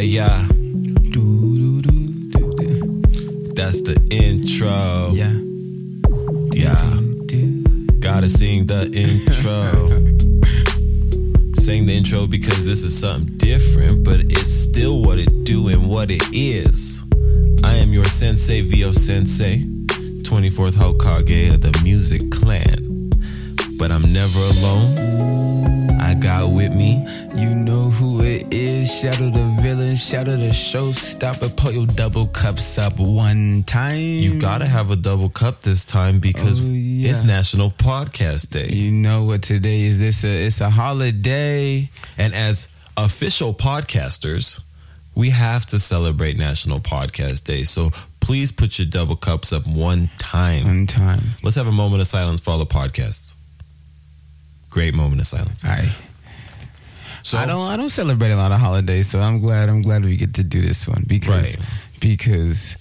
Yeah, yeah. That's the intro. Yeah. Yeah. Gotta sing the intro. sing the intro because this is something different, but it's still what it do and what it is. I am your sensei, Vio Sensei, 24th Hokage of the Music Clan. But I'm never alone. I got with me You know who it is. Shadow the villain, shadow the showstopper. Pull your double cups up one time. You gotta have a double cup this time because Oh, yeah. it's National Podcast Day. You know what today is? This a it's a holiday. And as official podcasters, we have to celebrate National Podcast Day. So please put your double cups up one time. One time. Let's have a moment of silence for all the podcasts. Great moment of silence. I So I don't I don't celebrate a lot of holidays, so I'm glad I'm glad we get to do this one because Right. because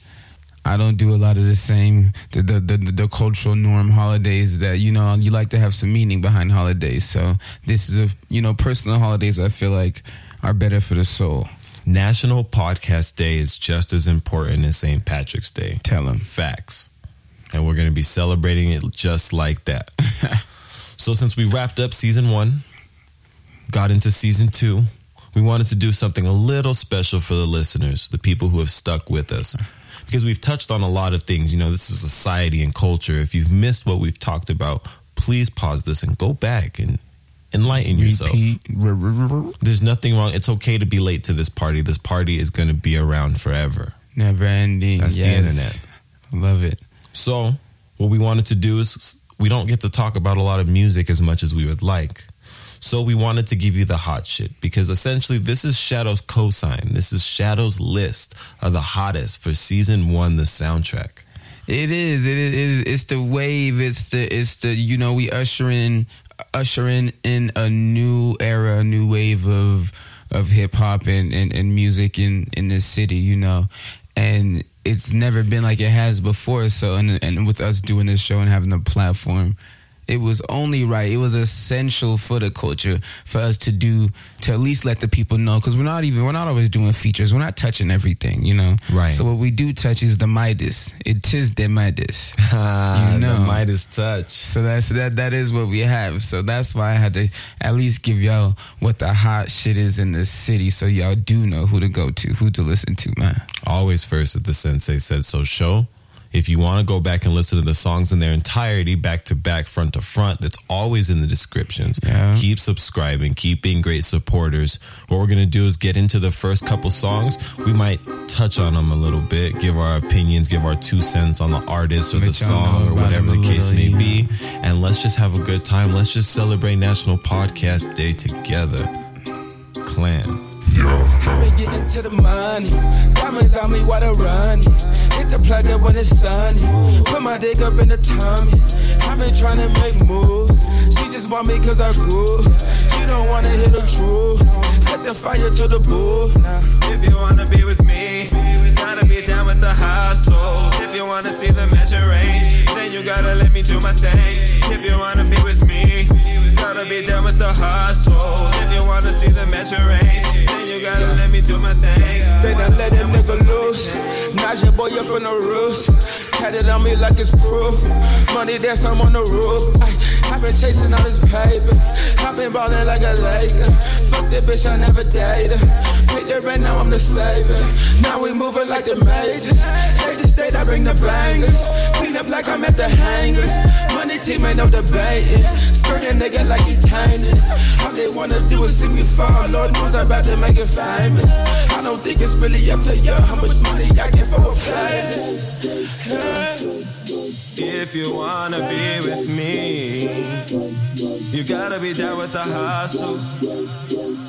I don't do a lot of the same the the, the the cultural norm holidays that you know you like to have some meaning behind holidays. So this is a you know personal holidays I feel like are better for the soul. National Podcast Day is just as important as St. Patrick's Day. Tell them. Facts. And we're going to be celebrating it just like that. so, since we wrapped up season one, got into season two, we wanted to do something a little special for the listeners, the people who have stuck with us. Because we've touched on a lot of things. You know, this is society and culture. If you've missed what we've talked about, please pause this and go back and enlighten yourself. Repeat. There's nothing wrong. It's okay to be late to this party. This party is going to be around forever. Never ending. That's the Yes. internet. Love it. So, what we wanted to do is we don't get to talk about a lot of music as much as we would like. So, we wanted to give you the hot shit because essentially this is Shadow's cosign. This is Shadow's list of the hottest for season one, the soundtrack. It is. It is. It's the wave. It's the. It's the. You know, we usher in, usher in in a new era, a new wave of of hip hop and, and and music in in this city. You know, and it's never been like it has before. So, and and with us doing this show and having a platform. It was only right. It was essential for the culture for us to do to at least let the people know because we're not even we're not always doing features. We're not touching everything, you know. Right. So what we do touch is the Midas. It is the Midas. Ah, You know. the Midas touch. So that's that that is what we have. So that's why I had to at least give y'all what the hot shit is in the city so y'all do know who to go to, who to listen to, man. Always first at the Sensei Said So show. If you want to go back and listen to the songs in their entirety, back to back, front to front, that's always in the descriptions. Yeah. Keep subscribing, keep being great supporters. What we're going to do is get into the first couple songs. We might touch on them a little bit, give our opinions, give our two cents on the artist or the Let song or whatever the case little, may yeah. be. And let's just have a good time. Let's just celebrate National Podcast Day together. Clan. I've been getting to the money. Diamonds on me while they run. Hit the plug up when it's sunny. Put my dick up in the tummy. I've been trying to make moves. She just want me cause I grew. She don't wanna hear the truth. Set the fire to the booth. Now, If you wanna be with me, gotta be down with the hustle. If you wanna see the measure range, then you gotta let me do my thing. If you wanna be with me, gotta be down with the hustle. If you wanna see the measure range, then you gotta let me do my thing. they done let a nigga loose. Naja boy, you from the roots. Tatted on me like it's proof. Money that's I'm on the roof. I, I've been chasing all this paper. I've been ballin' like a Laker. Fuck that bitch, I never dated. Paid the rent, now I'm the saver. Now we moving like the majors. Take the state, I bring the bangers. Up like I'm at the hangars. Money team ain't no debating. Skirt a nigga like he tiny. All they wanna do is see me fall. Lord knows I'm about to make it famous. I don't think it's really up to you how much money I get for a play. If you wanna be with me, you gotta be down with the hustle.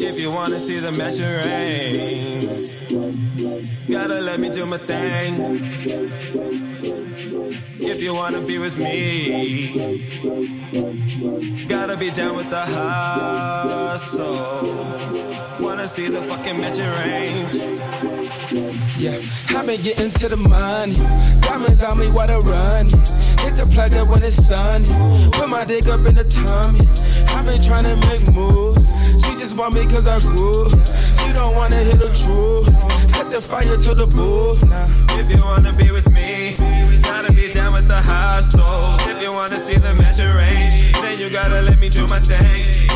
If you wanna see the measure range, gotta let me do my thing. If you wanna be with me, gotta be down with the hustle. Wanna see the fucking measure range. Yeah, I've been getting to the money. Diamonds on me while they run. Hit the plug up when it's sunny. Put my dick up in the tummy. I've been trying to make moves. She just want me cause I grew. She don't wanna hear the truth. Set the fire to the booth. If you wanna be with me, gotta be down with the hustle. If you wanna see the measure range, then you gotta let me do my thing.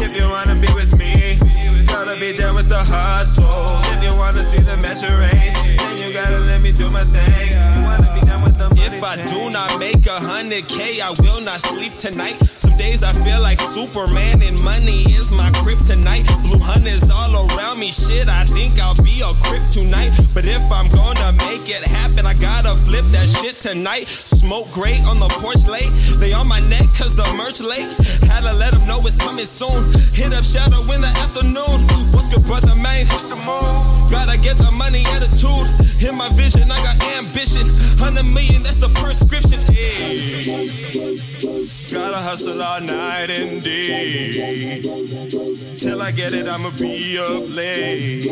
If you wanna be with me, gotta be down with the hustle. If you wanna see the measure range, then you gotta let me do my thing. You wanna be down with the money If I do not make a hundred K, I will not sleep tonight. Some days I feel like Superman and money is my kryptonite. Blue hundreds all around me, shit, I think I'll be a crip tonight. But if I'm gonna make it happen, I gotta flip that shit tonight. Smoke great on the porch late. They on my neck cause the merch late. Had to let them know it's coming soon. Hit up Shadow in the afternoon. What's good, brother, man? Gotta get the money attitude. In my vision, I got ambition. 100 million, that's the prescription. Hey. Gotta hustle all night and day. Till I get it, I'ma be up late.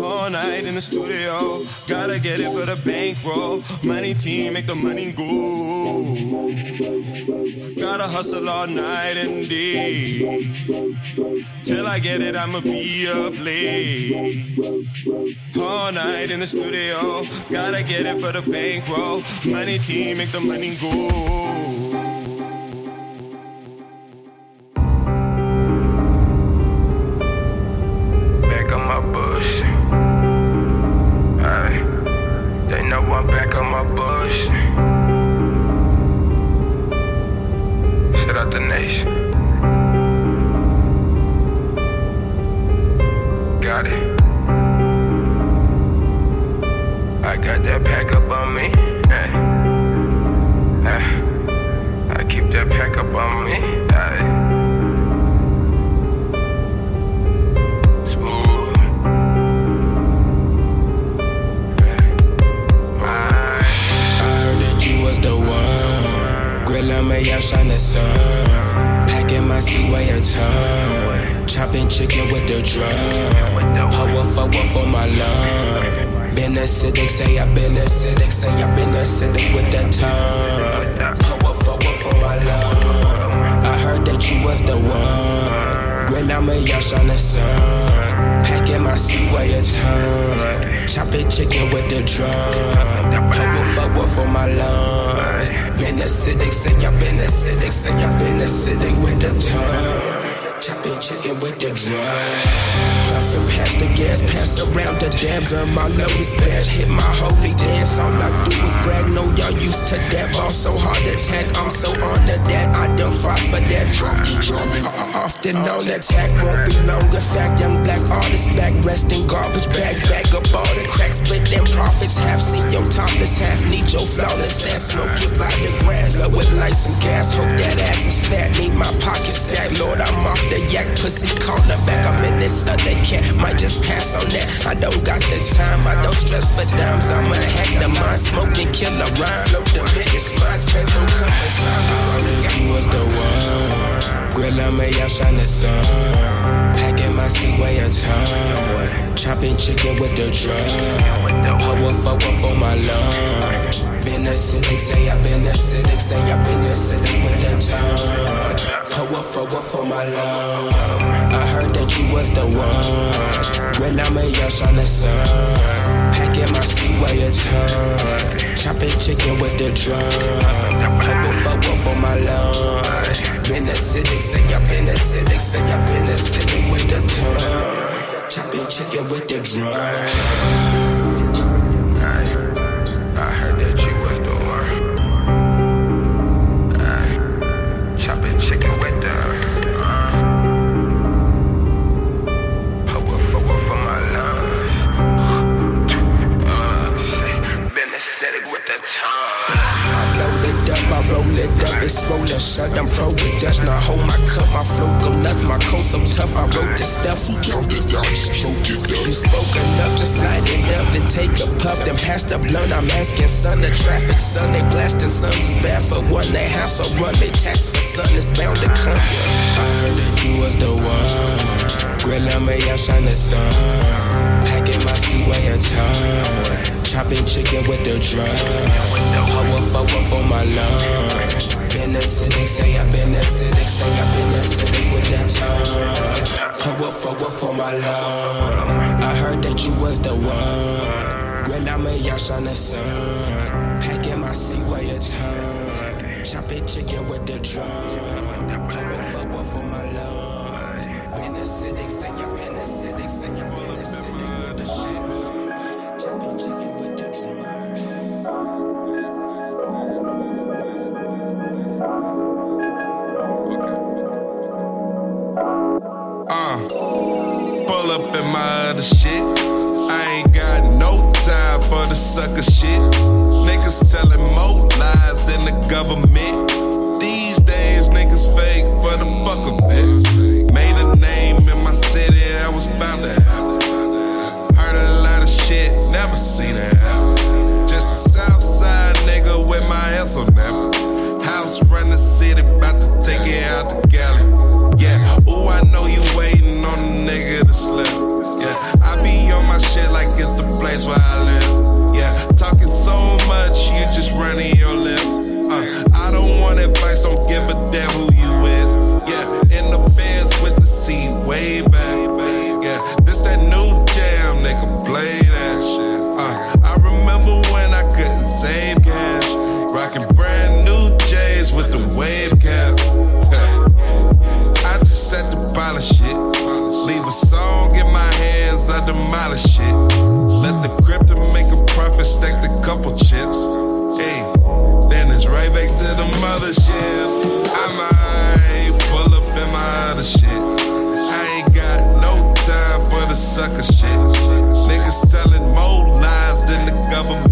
All night in the studio. Gotta get it for the bankroll. Money team, make the money go. Gotta hustle all night and day. Till I get it, I'ma be up late. All night in the studio. Gotta get it for the bankroll. Money team, make the money go. Out, shine the sun. Packing my seat way a ton. Chopping chicken with the drum. Power forward for my lung. Been acidic, say I been acidic, say I been acidic with that tongue. Power forward for my lung. I heard that you was the one. Grill me out, shine the sun. Packing my seat way a ton. Chopping chicken with the drum. Power forward for my lungs. Been acidic, say I been acidic, say I been acidic with the tongue. Chopping chicken with the drum. Puffin' past the gas, pass around the dabs, earn my lotus badge, hit my holy dance. All I do is brag, know y'all used to that. Ball so hard to tag, I'm so honored that I done fought for that. Uh, Often on attack, won't be long. In fact, young black artist back, resting garbage bags, back up all the cracks, split them profits. Half seen your topless, half need your flawless ass. Smoke it by the grass, blow it like some gas. Hope that ass is fat, need my pocket stacked. Lord, I'm off the yak, pussy corner back. I'm in this other cat, might just pass on that. I don't got the time, I don't stress for dimes. I'm a hack the mind, smoking killer rhyme. No, the biggest minds, press no coming time. Knew you was the one. Grill on me, I shine the sun. Packing my seat way a ton. Chopping chicken with the drum. Power forward for my lung. Been acidic, say I've been acidic, say I've been with that Power forward for my love. I heard that you was the one. Grill on me, I shine the sun. Packing my seat way a ton. Chopping chicken with the drum. Power forward for my love. Been acidic, say I've been acidic, say I've been acidic with the tongue. Chopping chicken with the drum. Swollen shut. I'm pro with Dutch, now hold my cup, my flow go nuts, my coat so tough. I wrote this stuff. He count the dots, choke it up. You spoke enough, just light it up, then take a puff, then pass the blunt. I'm asking son, the traffic son, they blasting sons is bad for one. They house so run, they tax for son, it's bound to come. I heard that you was the one. Grill me, I shine the sun. Packing my seat way a ton. Chopping chicken with the drum. Power forward for my lung. Been acidic, say I've been acidic, say I've been acidic with that tongue. Fuck with for my love. I heard that you was the one. When I'm a yash on the sun. Packing my seat while you turn. Chopping chicken with the drum. Sucker shit. Niggas telling more lies than the government. These days, niggas fake for the fuck of it. Made a name in my city, that was bound to happen. Heard a lot of shit, never seen it happen. Just a south side nigga with my ass on that. House run the city, bout to take it out the galley. Yeah, ooh, I know you waiting on a nigga to slip. Yeah, I be on my shit like it's the place where I live. Talking so much, you just running your lips. Uh, I don't want advice, don't give a damn who you is. Yeah, in the bands with the seat way back. Yeah, this that new jam, nigga, play that shit. Uh, I remember when I couldn't save cash. Rocking brand new J's with the wave cap. I just set the polish shit. Leave a song in my hands, I demolish it. Let the a profit, stack the couple chips. Hey, then it's right back to the mothership. I might pull up in my other shit. I ain't got no time for the sucker shit. Niggas telling more lies than the government.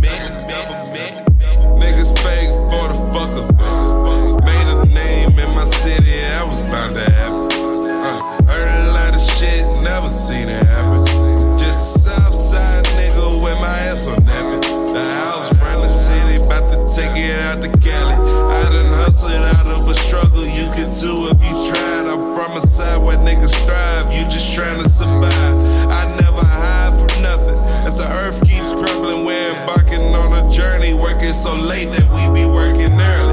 Strive, you just trying to survive. I never hide from nothing. As the earth keeps crumbling, we're embarking on a journey, working so late that we be working early.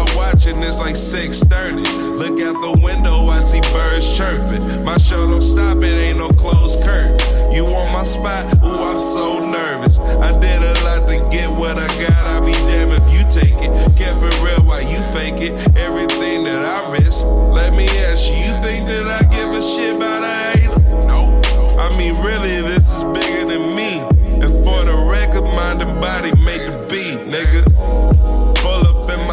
My watch and it's like 6:30. Look out the window, I see birds chirping. My show don't stop, it ain't no closed curtain. You want my spot? Ooh, I'm so nervous. I did a lot to get what I got. I'll be damned if you take it. Kept it real while you fake it. Everything that I risk. Let me ask you, you think that I give a shit about a hater? No. I mean, really, this is bigger than me. And for the record, mind and body make the beat, nigga.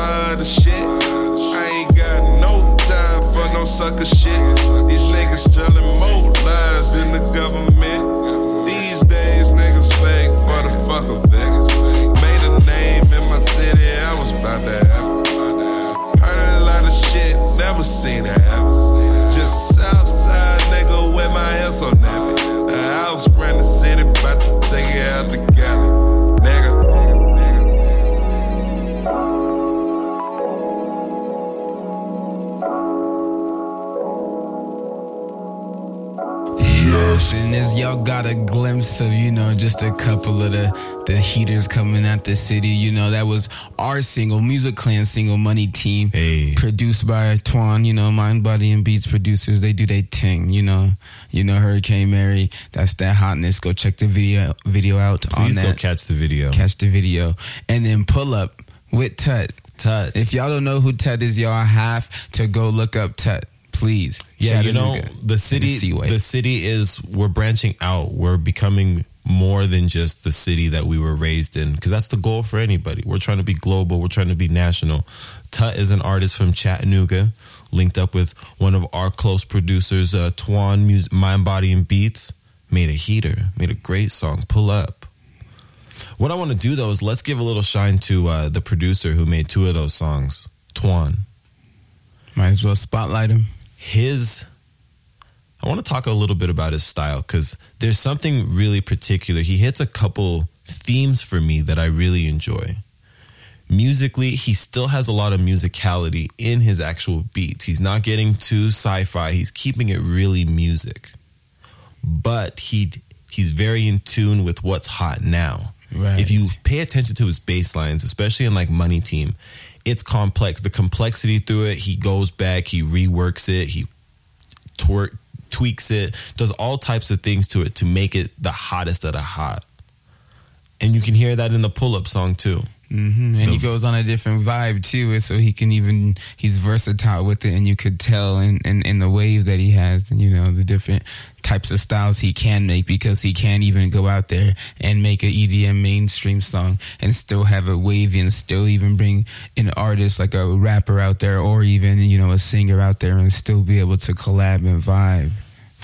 Other shit. I ain't got no time for no sucker shit. These niggas telling more lies than the just a couple of the the heaters coming out the city, you know, that was our single, Music Clan single, Money Team, Hey. produced by Twan, you know, Mind, Body, and Beats producers. They do their thing, you know, you know, Hurricane Mary. That's that hotness. Go check the video video out on Please that. go catch the video. catch the video, and then pull up with Tut. Tut. If y'all don't know who Tut is, y'all have to go look up Tut, please. Yeah, you know, the city Seaway. the city is we're branching out. We're becoming more than just the city that we were raised in because that's the goal for anybody. We're trying to be global, we're trying to be national. Tut is an artist from Chattanooga, linked up with one of our close producers, uh, Twan Music, Mind, Body, and Beats. Made a heater, made a great song. Pull up. What I want to do though is let's give a little shine to uh, the producer who made two of those songs, Twan Might as well spotlight him. his I want to talk a little bit about his style because there's something really particular. He hits a couple themes for me that I really enjoy. Musically, he still has a lot of musicality in his actual beats. He's not getting too sci-fi. He's keeping it really music. But he he's very in tune with what's hot now. Right. If you pay attention to his bass lines, especially in like Money Team, it's complex. The complexity through it, he goes back, he reworks it, he twerk tweaks it, does all types of things to it to make it the hottest of the hot. And you can hear that in the pull up song too. hmm And he goes on a different vibe too, so he can even he's versatile with it, and you could tell in, in, in the wave that he has, you know, the different types of styles he can make because he can't even go out there and make a EDM mainstream song and still have it wavy and still even bring an artist like a rapper out there or even you know a singer out there and still be able to collab and vibe,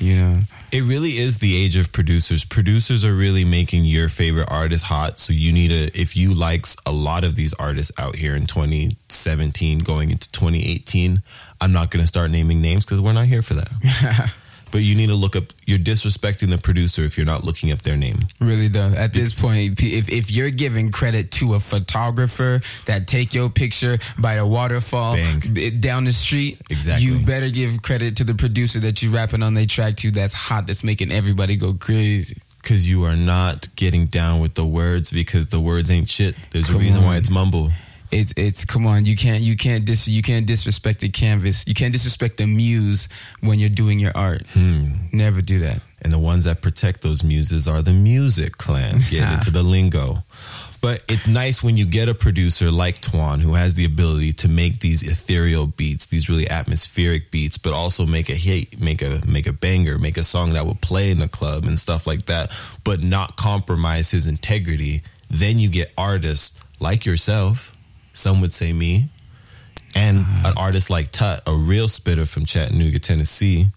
you know. It really is the age of producers. Producers are really making your favorite artists hot. So you need to, if you likes a lot of these artists out here in 2017 going into 2018, I'm not going to start naming names because we're not here for that. but you need to look up, you're disrespecting the producer if you're not looking up their name. Really though, at this point, if if you're giving credit to a photographer that take your picture by the waterfall b- down the street, Exactly. you better give credit to the producer that you're rapping on their track to. That's hot. That's making everybody go crazy. Because you are not getting down with the words because the words ain't shit. There's a Come reason why it's mumble. It's it's come on. You can't you can't dis you can't disrespect the canvas. You can't disrespect the muse when you're doing your art. Hmm. Never do that. and the ones that protect those muses are the music clan. Get into the lingo. But it's nice when you get a producer like Twan who has the ability to make these ethereal beats, these really atmospheric beats, but also make a hit, make a make a banger, make a song that will play in the club and stuff like that, but not compromise his integrity. Then you get artists like yourself, some would say me, and ah. an artist like Tut, a real spitter from Chattanooga, Tennessee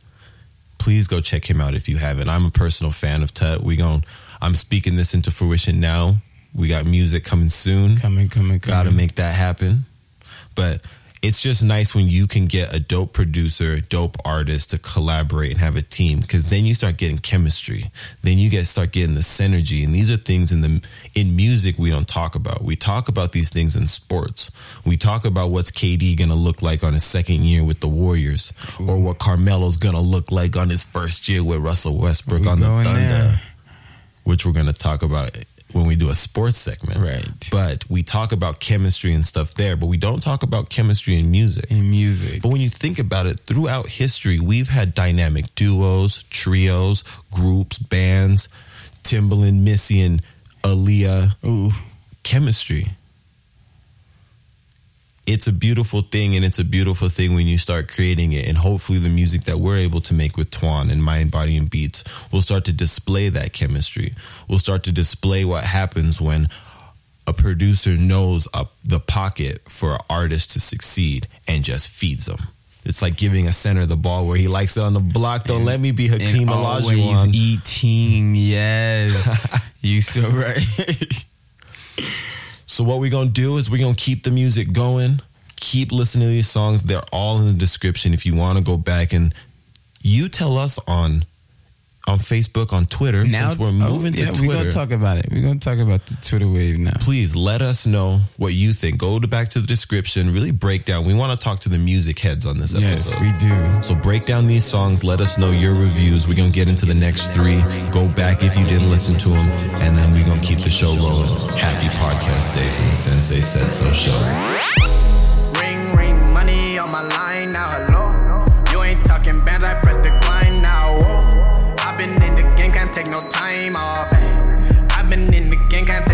please go check him out if you haven't. I'm a personal fan of Tut. We gon' I'm speaking this into fruition now. We got music coming soon. Coming, coming, coming. Gotta make that happen. But it's just nice when you can get a dope producer, dope artist to collaborate and have a team because then you start getting chemistry. Then you get start getting the synergy, and these are things in the in music we don't talk about. We talk about these things in sports. We talk about what's KD gonna look like on his second year with the Warriors, or what Carmelo's gonna look like on his first year with Russell Westbrook We on the Thunder there. which we're going to talk about when we do a sports segment. Right. But we talk about chemistry and stuff there, but we don't talk about chemistry in music. in music. But when you think about it, throughout history, we've had dynamic duos, trios, groups, bands, Timbaland, Missy, and Aaliyah. Ooh. Chemistry. It's a beautiful thing, and it's a beautiful thing when you start creating it. And hopefully, the music that we're able to make with Twan and Mind, Body, and Beats will start to display that chemistry. We'll start to display what happens when a producer knows up the pocket for an artist to succeed and just feeds them. It's like giving a center the ball where he likes it on the block. Don't let me be Hakeem and Olajuwon. eating. Yes, you so right. So what we're gonna do is we're gonna keep the music going. Keep listening to these songs. They're all in the description if you want to go back and you tell us on on Facebook, on Twitter, since we're oh, moving oh, yeah, to Twitter, We're gonna talk about it. We're gonna talk about the Twitter wave now. please let us know what you think. Go to back to the description, really break down. We want to talk to the music heads on this episode. Yes, episode. we do. So break down these songs. Let us know your reviews. We're gonna get into the next three. Go back if you didn't listen to them, and then we're gonna keep the show rolling. Happy podcast day from the Sensei Said So show. Ring, ring, money on my line now. Hello. You ain't talking bands, I press take no time off. Hey. I've been in the game, can't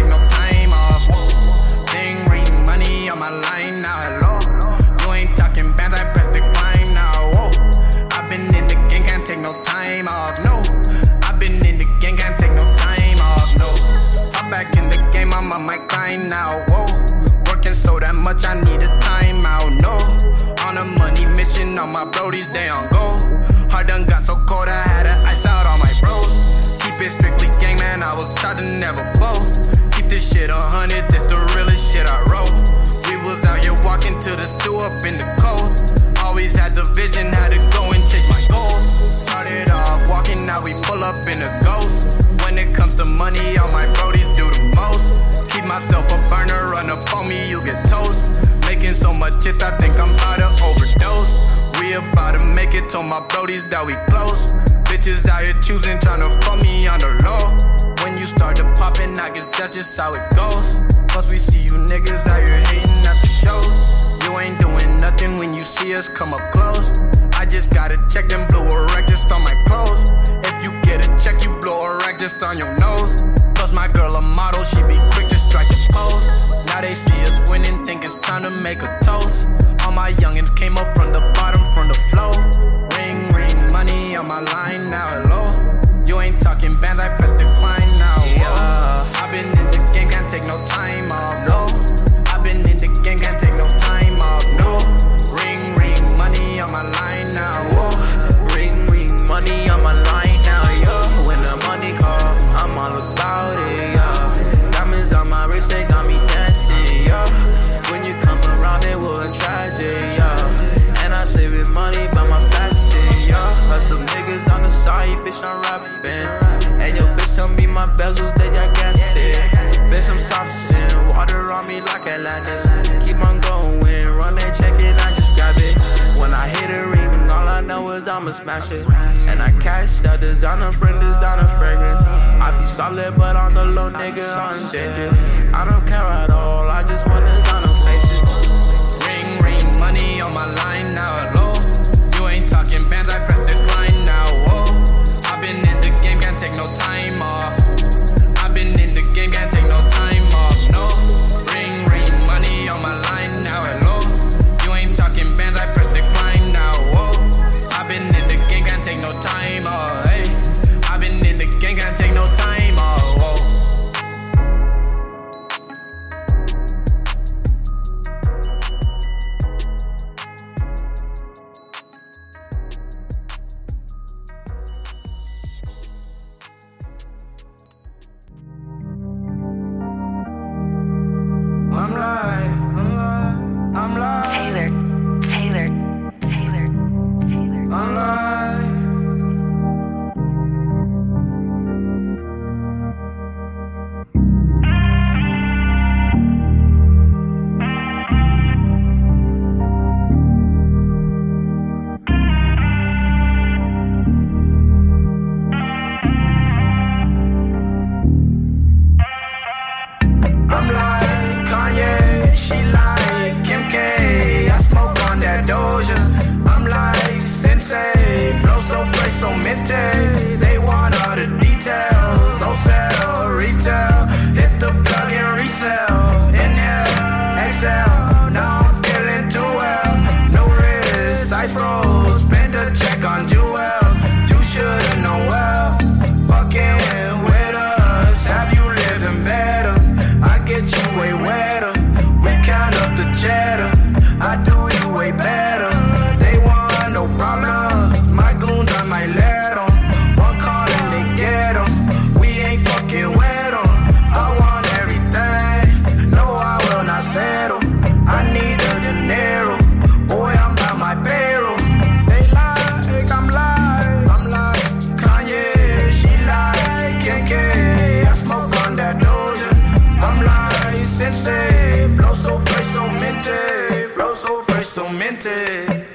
city.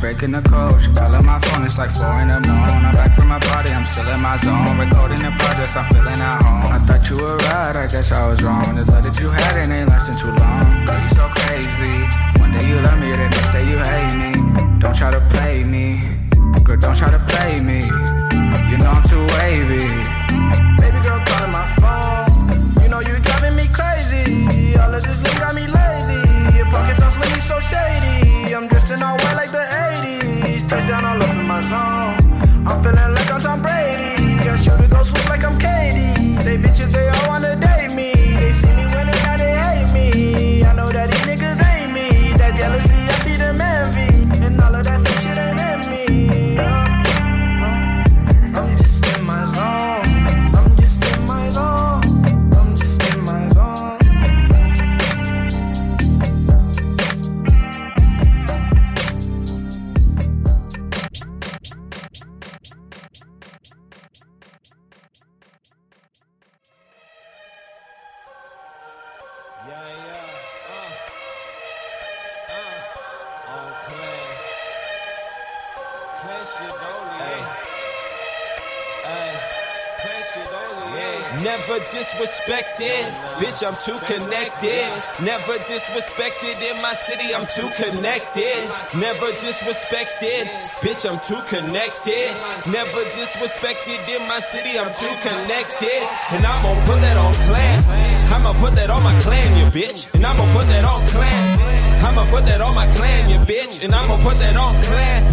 breaking the code. She calling my phone, it's like four in the morning. I'm back from my party, I'm still in my zone. Recording the projects, I'm feeling at home. I thought you were right, I guess I was wrong. The love that you had, it ain't lasting too long. Girl, you so crazy. Now you love me, the next day you hate me. Don't try to play me, girl, don't try to play me. You know I'm too wavy. Never disrespected, bitch, I'm too connected. Never disrespected in my city, I'm too connected. Never disrespected, bitch, I'm too connected. Never disrespected in my city, I'm too connected. And I'm gonna put that on clan. I'm gonna put that on my clan, you bitch. And I'm gonna put that on clan. I'ma put that on my clan, you bitch. And I'ma put that on clan.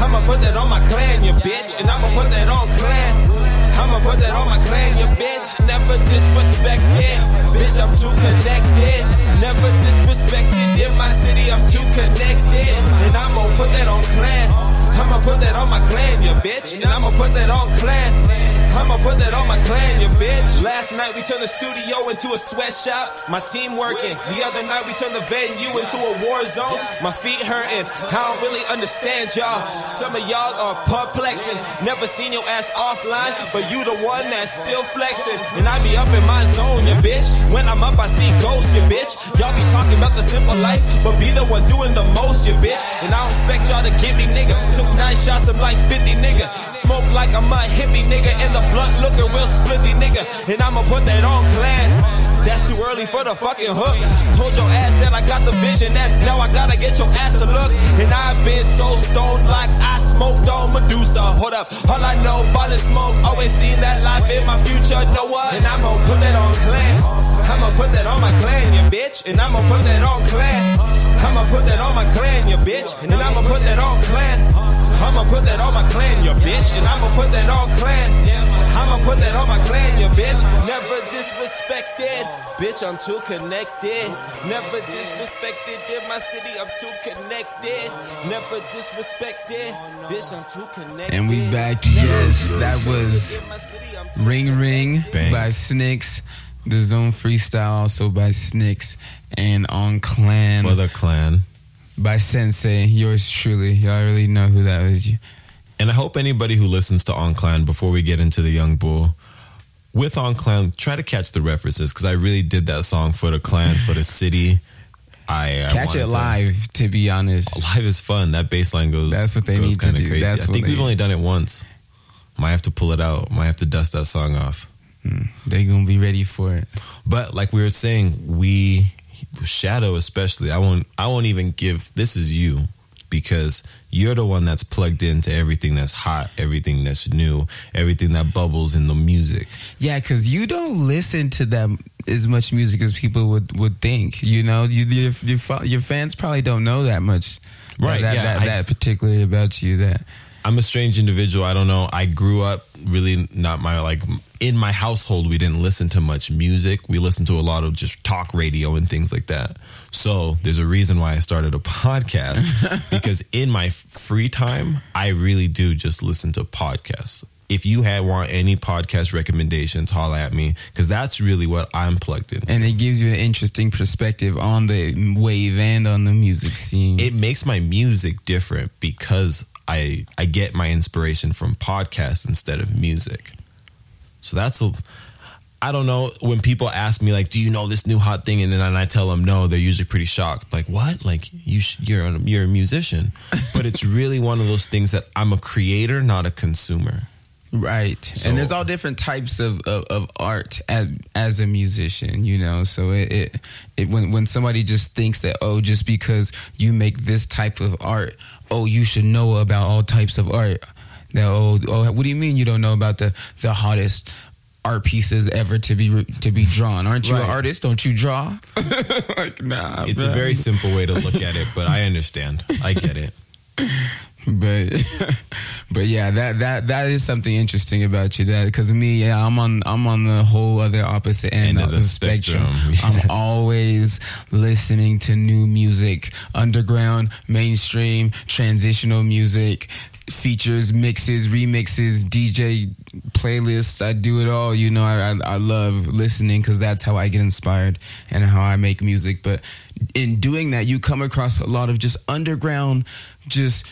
I'ma put that on my clan, you bitch. And I'ma put that on clan. I'ma put that on my clan, you bitch. Never disrespected. Bitch, I'm too connected. Never disrespected in my city, I'm too connected. And I'm gonna put that on clan. I'ma put that on my clan, you bitch. And I'ma put that on clan. I'ma put that on my clan, you bitch. Last night we turned the studio into a sweatshop. My team working. The other night we turned the venue into a war zone. My feet hurting. I don't really understand y'all. Some of y'all are perplexing. Never seen your ass offline, but you the one that's still flexing. And I be up in my zone, you bitch. When I'm up, I see ghosts, you bitch. Y'all be talking about the simple life, but be the one doing the most, you bitch. And I don't expect y'all to give me nigga. Took nine shots, I'm like 50 nigga. Smoke like I'm a hippie nigga. In the blunt looking real spliffy nigga. And I'ma put that on clan. That's too early for the fucking hook. Told your ass that I got the vision, that now I gotta get your ass to look. And I've been so stoned like I smoked on Medusa. Hold up, all I know about smoke. Always seen that life in my future. Know what? And I'ma put that on clan. I'ma put that on my clan, you bitch. And I'ma put that on clan. I'ma put that on my clan, you bitch. And then I'ma put that on clan. I'ma put that on my clan, you bitch. And I'ma put that on clan. I'ma put that on my clan, you bitch. Never disrespected. Bitch, I'm too connected. Never disrespected in my city. I'm too connected. Never disrespected. Bitch, I'm too connected. And we back. Yes, that was Ring Ring Bang. by Snicks. The Zone Freestyle also by Snicks. And On Clan For the clan. by Sensei. Yours truly. Y'all really know who that is. And I hope anybody who listens to On Clan before we get into the Young Bull, with On Clan, try to catch the references because I really did that song for the clan, for the city. I, I Catch it live, to be honest. live is fun. That bass line goes. That's what they goes need to do. Crazy. That's I think we've only done it once. Might have to pull it out. Might have to dust that song off. Hmm. They gonna be ready for it. But like we were saying, we Shadow especially. I won't. I won't even give. This is you because you're the one that's plugged into everything that's hot, everything that's new, everything that bubbles in the music. Yeah, because you don't listen to them as much music as people would, would think. You know, you, your, your your fans probably don't know that much, Right, That, yeah, that, I- that particularly about you. That I'm a strange individual. I don't know. I grew up really not my like in my household. We didn't listen to much music. We listened to a lot of just talk radio and things like that. So there's a reason why I started a podcast because in my free time, I really do just listen to podcasts. If you had want any podcast recommendations, holla at me because that's really what I'm plugged into. and it gives you an interesting perspective on the wave and on the music scene. it makes my music different because I I get my inspiration from podcasts instead of music. So that's a I don't know when people ask me like, "Do you know this new hot thing?" and then I tell them no, they're usually pretty shocked. Like, "What? Like you sh- you're a, you're a musician?" But it's really one of those things that I'm a creator, not a consumer. Right. So- and there's all different types of, of, of art as, as a musician, you know. So it, it, it when when somebody just thinks that oh just because you make this type of art, oh you should know about all types of art. That oh, oh what do you mean you don't know about the the hottest art pieces ever to be to be drawn? Aren't you an artist? Don't you draw? like nah. It's a very simple way to look at it, but I understand. I get it. but but yeah that that that is something interesting about you that because me yeah i'm on i'm on the whole other opposite end, End of the the spectrum, spectrum. i'm always listening to new music underground mainstream transitional music features mixes remixes dj playlists. I do it all you know i i, I love listening because that's how i get inspired and how i make music. But in doing that you come across a lot of just underground just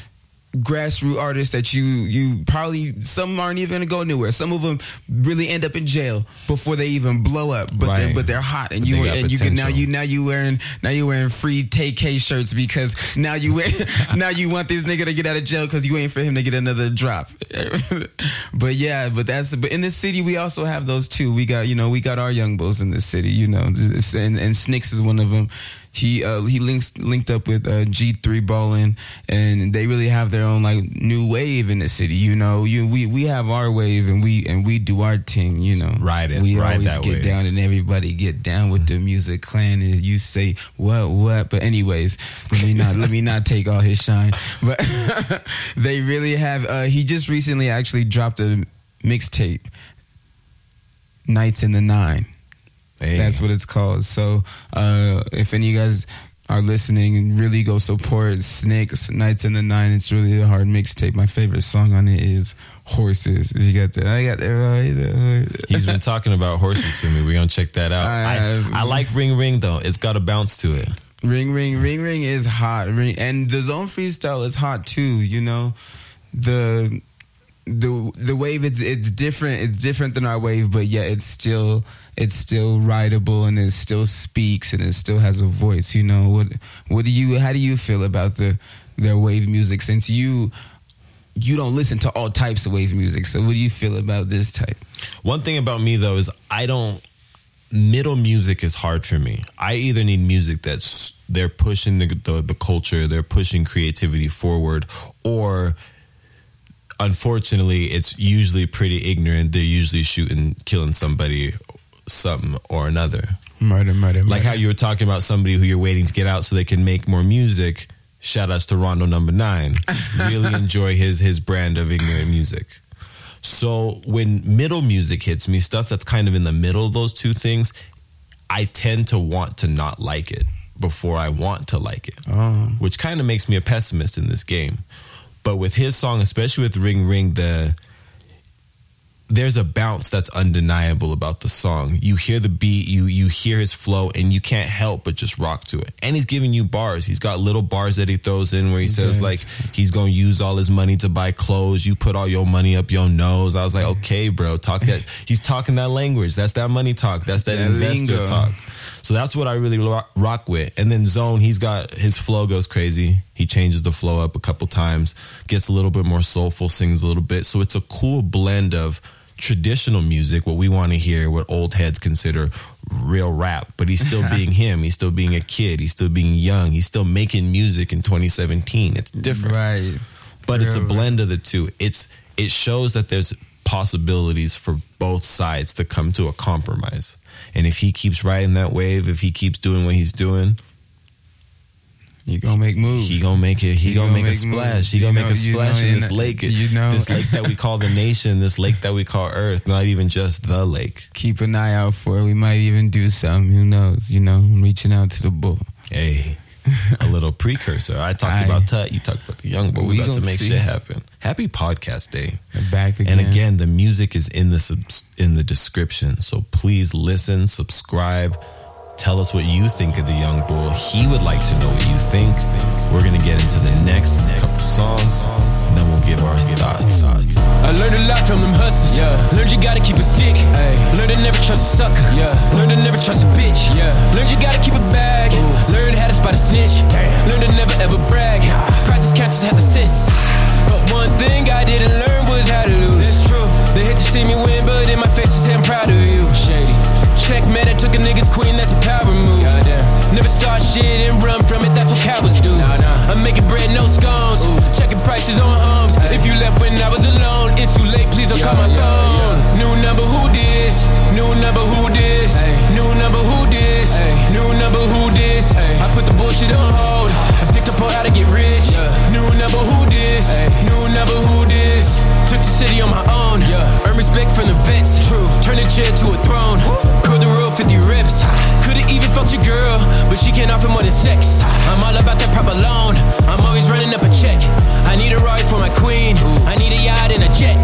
grassroots artists that you you probably some aren't even gonna go anywhere. Some of them really end up in jail before they even blow up. But they're but they're hot, and But you and you can now you now you wearing now you wearing free TK shirts because now you wear, now you want this nigga to get out of jail because you waiting for him to get another drop. but yeah, but that's but in this city we also have those too. We got you know we got our young bulls in this city. You know, and and Snicks is one of them. He uh, he links linked up with uh, G three Ballin, and they really have their own like new wave in the city. You know, you we we have our wave, and we and we do our thing. You know, Ride it, We ride always get wave. down, and everybody get down with the music clan. And you say what what, but anyways, let me not let me not take all his shine. But they really have. Uh, he just recently actually dropped a mixtape, Nights in the Nine. Hey. That's what it's called. So uh, if any of you guys are listening, and really go support Snakes Nights in the Nine. It's really a hard mixtape. My favorite song on it is Horses. You got that? I got that. He's been talking about horses to me. We're gonna check that out. I I, I like Ring Ring though. It's got a bounce to it. Ring Ring Ring Ring is hot. Ring and the zone freestyle is hot too. You know, the the the wave it's it's different. It's different than our wave, but yeah, it's still it's still writable and it still speaks and it still has a voice. You know what? What do you? How do you feel about the their wave music? Since you you don't listen to all types of wave music, so what do you feel about this type? One thing about me though is I don't middle music is hard for me. I either need music that's they're pushing the the, the culture, they're pushing creativity forward, or unfortunately, it's usually pretty ignorant. They're usually shooting, killing somebody, something or another. Murder, murder, murder. Like how you were talking about somebody who you're waiting to get out so they can make more music. Shout outs to Rondo number nine. Really enjoy his his brand of ignorant music. So when middle music hits me, stuff that's kind of in the middle of those two things, I tend to want to not like it before I want to like it. Oh. Which kind of makes me a pessimist in this game. But with his song, especially with Ring Ring, the there's a bounce that's undeniable about the song. You hear the beat, you you hear his flow, and you can't help but just rock to it. And he's giving you bars. He's got little bars that he throws in where he says does. like he's gonna use all his money to buy clothes. You put all your money up your nose. I was like, okay, bro, talk that. He's talking that language. That's that money talk. That's that That investor lingo. talk. So that's what I really rock, rock with. And then Zone, he's got his flow goes crazy. He changes the flow up a couple times, gets a little bit more soulful, sings a little bit. So it's a cool blend of traditional music, what we want to hear, what old heads consider real rap, but he's still being him. He's still being a kid. He's still being young. He's still making music in 2017. It's different Right. but it's a blend of the two. It's it shows that there's possibilities for both sides to come to a compromise. And if he keeps riding that wave, if he keeps doing what he's doing, You gonna make moves. he gonna make it. He, He gonna, gonna make, a splash. moves. He You gonna know- make a splash know, in this lake. you know- this lake that we call the nation. This lake that we call Earth. Not even just the lake. keep an eye out for it. We might even do something. Who knows? You know, reaching out to the bull. Hey, a little precursor. I talked Aye. about Tut. You talked about the young boy. We, We about to make see. shit happen. Happy podcast day. We're back again. And again, the music is in the subs- in the description. So please listen, subscribe, tell us what you think of the young bull. He would like to know what you think. We're gonna get into the next couple songs, and then we'll give our thoughts. I learned a lot from them hustlers. Yeah. Learned you gotta keep a stick. Ay. Learned to never trust a sucker. Yeah. Learned to never trust a bitch. Yeah. Learned you gotta keep a bag. Learned how to spot a snitch. Learned to never ever brag. Practice counts has assists. But one thing I didn't learn was how to lose. Chair to a throne. Curl the real 50 rips. Could've even fucked your girl, but she can't offer more than sex. I'm all about that proper loan. I'm always running up a check. I need a ride for my queen. I need a yacht and a jet.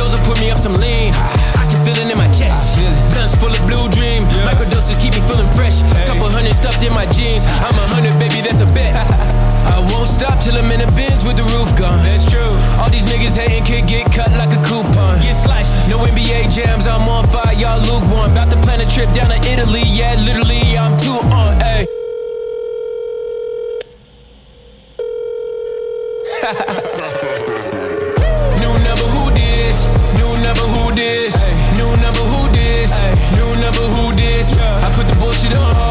Those will put me up some lean. I can feel it in my chest. Guns full of blue dream. Microdoses keep me feeling fresh. Couple hundred stuffed in my jeans. I'm a hundred, baby, that's a bet won't stop till I'm in the bins with the roof gone. That's true. All these niggas hating could get cut like a coupon. Get sliced. No NBA jams, I'm on fire, y'all lukewarm. About to plan a trip down to Italy, yeah, literally, I'm too on, ayy. New number who this? New number who this? New number who this? New number who this? I put the bullshit on.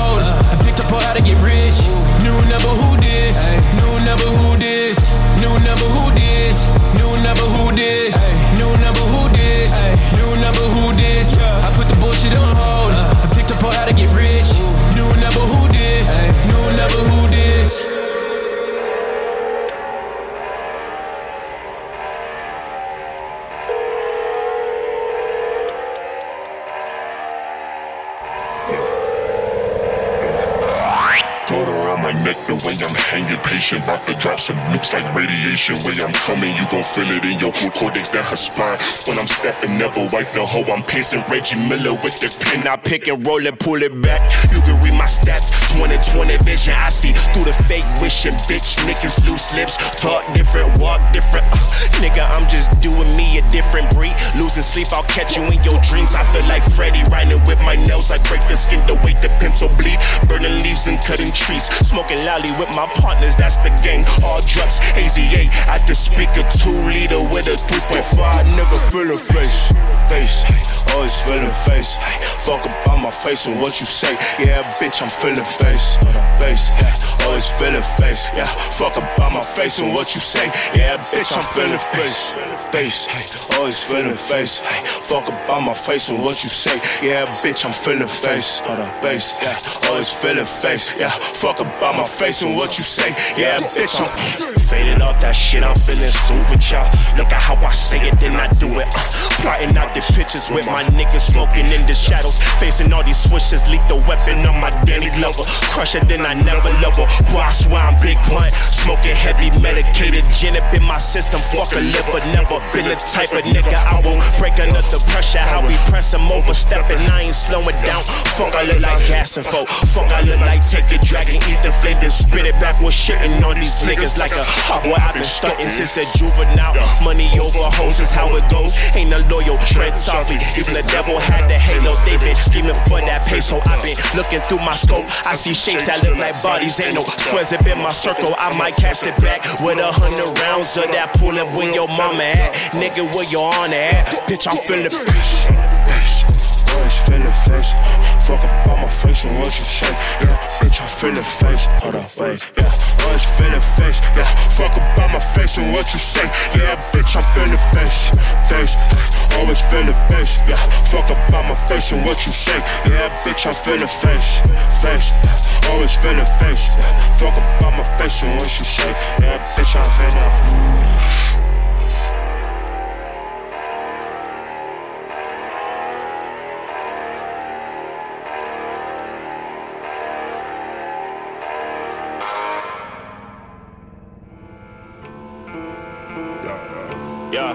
Drop looks like radiation. Way I'm coming, you gon' feel it in your cortex down her spine. When I'm stepping, never wipe the hoe. I'm pacing Reggie Miller with the pen. I pick and roll and pull it back. You can my stats. 2020 vision. I see through the fake wishing. Bitch, niggas loose lips. Talk different, walk different. Uh, nigga, I'm just doing me a different breed. Losing sleep, I'll catch you in your dreams. I feel like Freddy riding with my nails. I break the skin the way the pencil bleed. Burning leaves and cutting trees. Smoking loudly with my partners. That's the gang. All drugs. AZA at the speaker. Two liter with a 3.5. Nigga, feel the face. Face. Always feeling face. Fuck about my face and what you say. Yeah, bitch, I'm feeling face. Face. Yeah. Always feeling face. Yeah. Fuck about my face and what you say. Yeah, bitch, I'm feeling face. Face. Hey. Always feeling face. Hey. Fuck about my face and what you say. Yeah, bitch, I'm feeling face. Face. Yeah. Always feeling face. Yeah. Fuck about my face and what you say. Yeah, bitch, I'm faded off that shit. I'm feeling stupid, y'all. Look at how I say it, then I do it. Uh, plotting out the pictures with my niggas smoking in the shadows. Facing all these switches, leak the weapon on my Danny Glover. Crush it, then I never love her. Boy, I swear I'm big blunt. Smoking heavy medicated gin up in my system. Fuck a liver, never been the type of nigga I won't break under the pressure. How we press him overstepping, I ain't slowing down. Fuck, I look like gas and folk. Fuck, I look like take the dragon, eat the flame, then spit it back with shitting on these niggas like a hot boy. I've been stunting since a juvenile. Money over hoes is how it goes. Ain't a loyal tread softly. Even the devil had the halo. They been scheming for that peso. I've been looking through my scope. I see shapes that look like bodies. Ain't no squares up in my circle. I might cast it back with a hundred rounds of that pulling where your mama at. Nigga, where your honor at? Bitch, I'm feeling fish. Always feeling face. Fuck about my face and what you say. Yeah, bitch, I'm feeling face. Hold on, wait. Yeah, always feeling face. Yeah, fuck up about my face and what you say. Yeah, bitch, I'm feeling face. Face. Always feel feeling face. Yeah, fuck up about my face and what you say. Yeah, bitch, I'm feeling face. Face. Always feel feeling face. Yeah, fuck up about my face and what you say. Yeah, bitch, I'm feeling. Yeah.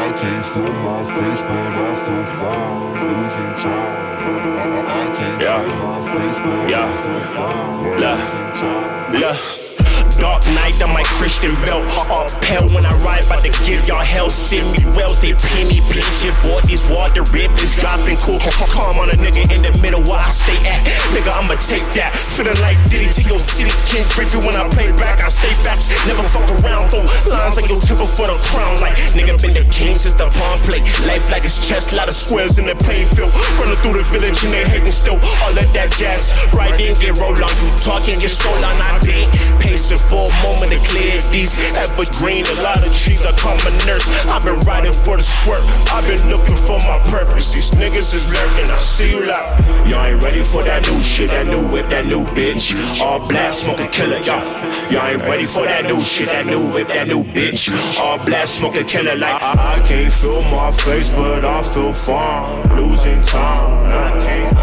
I can't feel my face, but I feel fine. Losing time. I can't Yeah. feel my face, but Yeah. I feel fine. Losing time. Yeah. Dark night on my Christian belt. All pale when I ride, about to give y'all hell. Send me wells, they penny pinches. Boy, these water rippers dropping cool. Calm on a nigga in the middle where I stay at. Nigga, I'ma take that. Feeling like Diddy to your city. Can't break it when I play back. I stay facts. Never fuck around. Throw lines on your temple for the crown. Like, nigga, been the king since the pawn plate. Life like it's chess, lot of squares in the playing field. Running through the village and they hating still. All of that jazz. Right in, get roll on. You talking, get stole on. I been pacing for a moment to clear these evergreen. A lot of trees I call my nurse. I've been riding for the swerve. I've been looking for my purpose. These niggas is lurking. I see you loud. Y'all ain't ready for that new shit, that new whip, that new bitch. All black, smoking killer, y'all. Y'all ain't ready for that new shit, that new whip, that new bitch. All black, smoking killer, like I, I can't feel my face, but I feel fine. Losing time, I can't.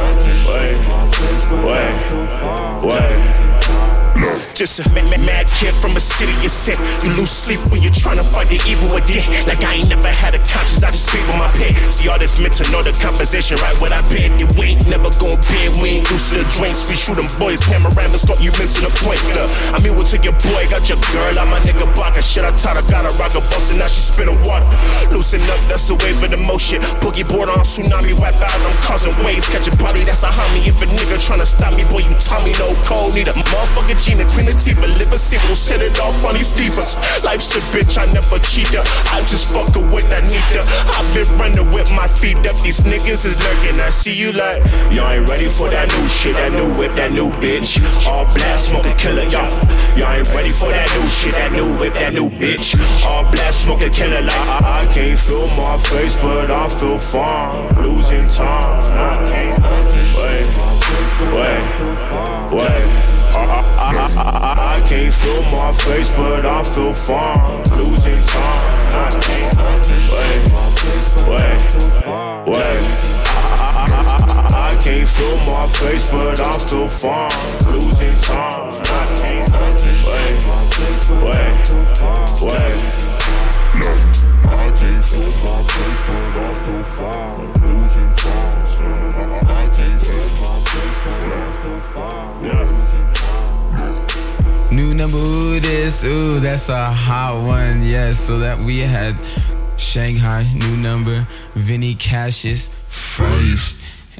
Wait, wait, wait. Just a mad, mad, mad kid from a city you sin. You lose sleep when you're trying to fight the evil within. Like I ain't never had a conscience, I just speak with my pen. See all this meant to know the composition, right? What I been. We ain't never bend, we ain't used to the drinks. We shoot them boys, panorama scope, you missing the point. Look, I'm here with your boy, got your girl, I'm a nigga block. Shit, I taught her, got a rock a bus, and now she spinning water. Loosen up, that's the wave of the motion. Boogie board on tsunami, wipe out, I'm causing waves. Catch a body, that's a homie. If a nigga tryna stop me, boy, you Tommy, no cold. Need a motherfucker Gina, Queen Latifah, live a sequel, set it off on these divas. Life's a bitch, I never cheat her. I just fuck her with that need. I've been running with my feet up, these niggas is lurking. I see you like, y'all ain't ready for that new shit, that new whip, that new bitch. All blast, smoke a killer, y'all. Y'all ain't ready for that new shit, that new whip, that new bitch. All blast, smoke a killer, like I, I can't feel my face, but I feel fine. Losing time, I can't. Wait, wait, wait. I, I, I, I, I can't feel my face, but I feel fine. Losing time, I can't. Wait, wait, wait. I, I, I, I can't feel my face, but I feel fine. Losing time, I can't. Wait, wait, wait. I can't feel my face, but I feel fine. Losing time. I, I can't feel my face, but I feel fine. Losing time. New number, ooh, this, ooh, that's a hot one. Yes, so that we had Shanghai, new number, Vinny Cassius, Fresh,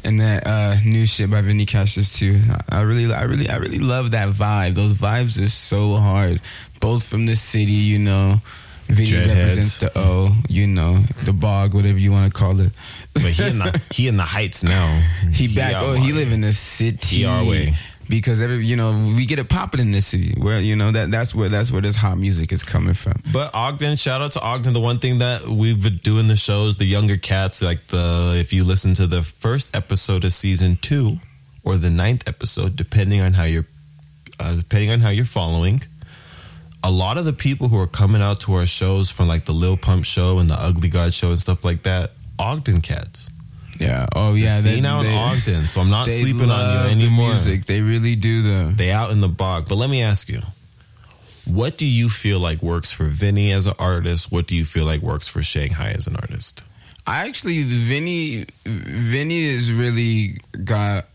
and that uh, new shit by Vinny Cassius too. I I really, I really, I really love that vibe. Those vibes are so hard. Both from the city, you know. Vinny represents the O, you know, the bog, whatever you want to call it. But he in the he in the heights now. He back. Oh, he live in the city. He our way. Because every you know we get it popping in the city where you know that that's where that's where this hot music is coming from. But Ogden, shout out to Ogden. The one thing that we've been doing the shows, the younger cats, like the if you listen to the first episode of season two or the ninth episode, depending on how you're uh, depending on how you're following, a lot of the people who are coming out to our shows from like the Lil Pump show and the Ugly God show and stuff like that, Ogden cats. Yeah. Oh yeah. See now in Ogden, so I'm not sleeping on you the anymore. music. They really do though. They out in the bog. But let me ask you, what do you feel like works for Vinny as an artist? What do you feel like works for Shanghai as an artist? I actually Vinny Vinny has really got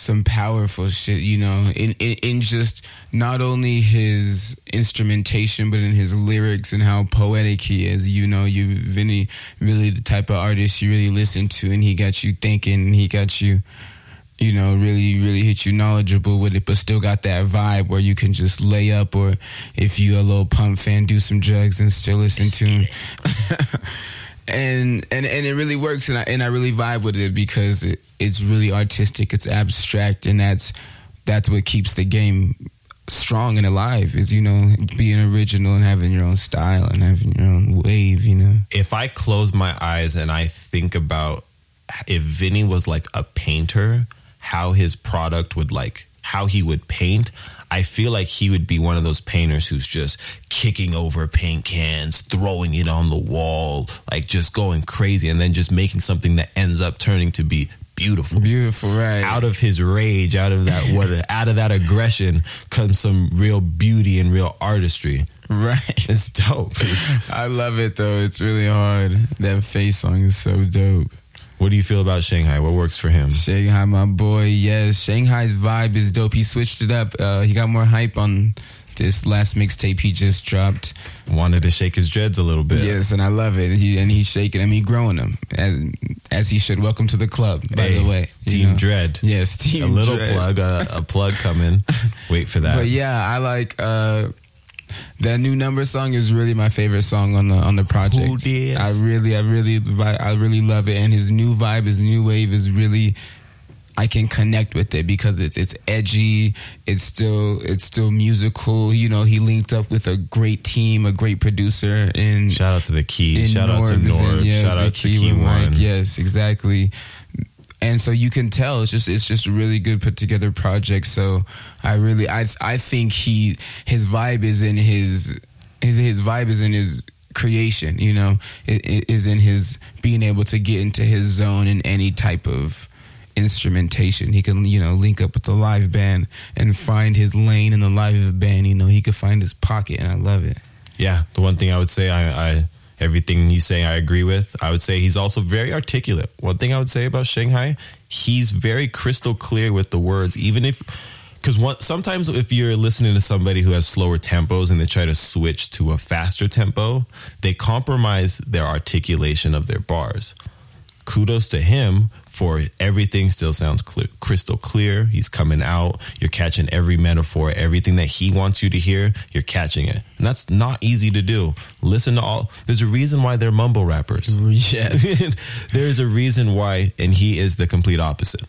some powerful shit, you know, in, in in just not only his instrumentation, but in his lyrics and how poetic he is. You know, you Vinny really the type of artist you really listen to, and he got you thinking. and He got you, you know, really really hit you knowledgeable with it, but still got that vibe where you can just lay up, or if you a Lil Pump fan, do some drugs and still listen to him. and and and it really works and I and I really vibe with it because it, it's really artistic it's abstract and that's that's what keeps the game strong and alive is you know being original and having your own style and having your own wave you know? If I close my eyes and I think about if Vinny was like a painter, how his product would like how he would paint, I feel like he would be one of those painters who's just kicking over paint cans, throwing it on the wall, like just going crazy, and then just making something that ends up turning to be beautiful. Beautiful, right? Out of his rage, out of that what, out of that aggression comes some real beauty and real artistry. Right. It's dope. It's, I love it though it's really hard that face song is so dope what do you feel about Shanghai? What works for him? Shanghai, my boy. Yes, Shanghai's vibe is dope. He switched it up. Uh, he got more hype on this last mixtape he just dropped. Wanted to shake his dreads a little bit. Yes, and I love it. He and he's shaking them. He growing them as, as he should. Welcome to the club, by Hey, the way. Team know. Dread. Yes, Team a little Dread. plug, a, a plug coming. Wait for that. But yeah, I like uh, that new number song is really my favorite song on the on the project. Who dis? I really, I really, I really love it, and his new vibe, his new wave is really. I can connect with it because it's it's edgy. It's still it's still musical. You know, he linked up with a great team, a great producer, and Shout out to the Key. Shout out to Norbs and, Norb. yeah, Shout out to key Key One. Mike. Yes, exactly. And so you can tell it's just it's just a really good put together project. So I really I I think he his vibe is in his his his vibe is in his creation. You know, it, it is in his being able to get into his zone in any type of instrumentation. He can, you know, link up with the live band and find his lane in the live band. You know, he could find his pocket, and I love it. Yeah, the one thing I would say, I, I everything you say, I agree with. I would say he's also very articulate. One thing I would say about Shanghai, he's very crystal clear with the words, even if. Because sometimes if you're listening to somebody who has slower tempos and they try to switch to a faster tempo, they compromise their articulation of their bars. Kudos to him for everything still sounds clear, crystal clear. He's coming out. You're catching every metaphor, everything that he wants you to hear. You're catching it, and that's not easy to do. Listen to all. There's a reason why they're mumble rappers. Yes, there's a reason why, and he is the complete opposite.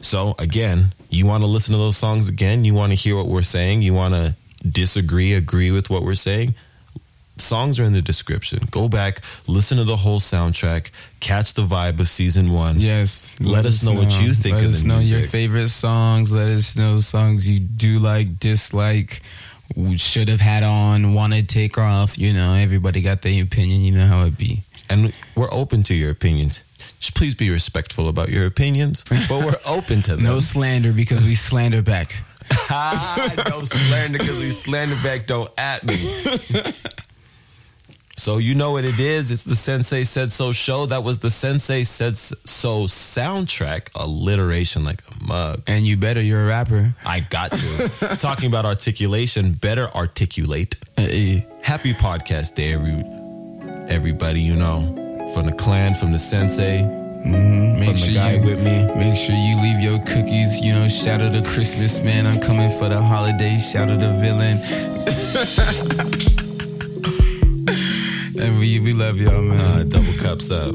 So again, you want to listen to those songs again. You want to hear what we're saying. You want to disagree, agree with what we're saying songs are in the description. Go back, listen to the whole soundtrack, catch the vibe of season one. Yes, let, us know, what you think let of the music. Let us know your favorite songs. Let us know songs you do like, dislike, should have had on, want to take off. You know, everybody got their opinion. You know how it be. and we're open to your opinions. Just please be respectful about your opinions, but we're open to them. No slander because we slander back. Ah, no slander because we slander back. Don't at me. So you know what it is. It's the Sensei Said So show. That was the Sensei Said So soundtrack. Alliteration like a mug. And you better, you're a rapper. I got to. Talking about articulation, better articulate. Happy podcast day, every, everybody, you know. From the clan, from the Sensei. Mm-hmm. Make sure the guy you with me. Make sure you leave your cookies. You know, shout out to Christmas, man. I'm coming for the holiday. Shout out to the villain. and we we love y'all, man. Uh, double cups up.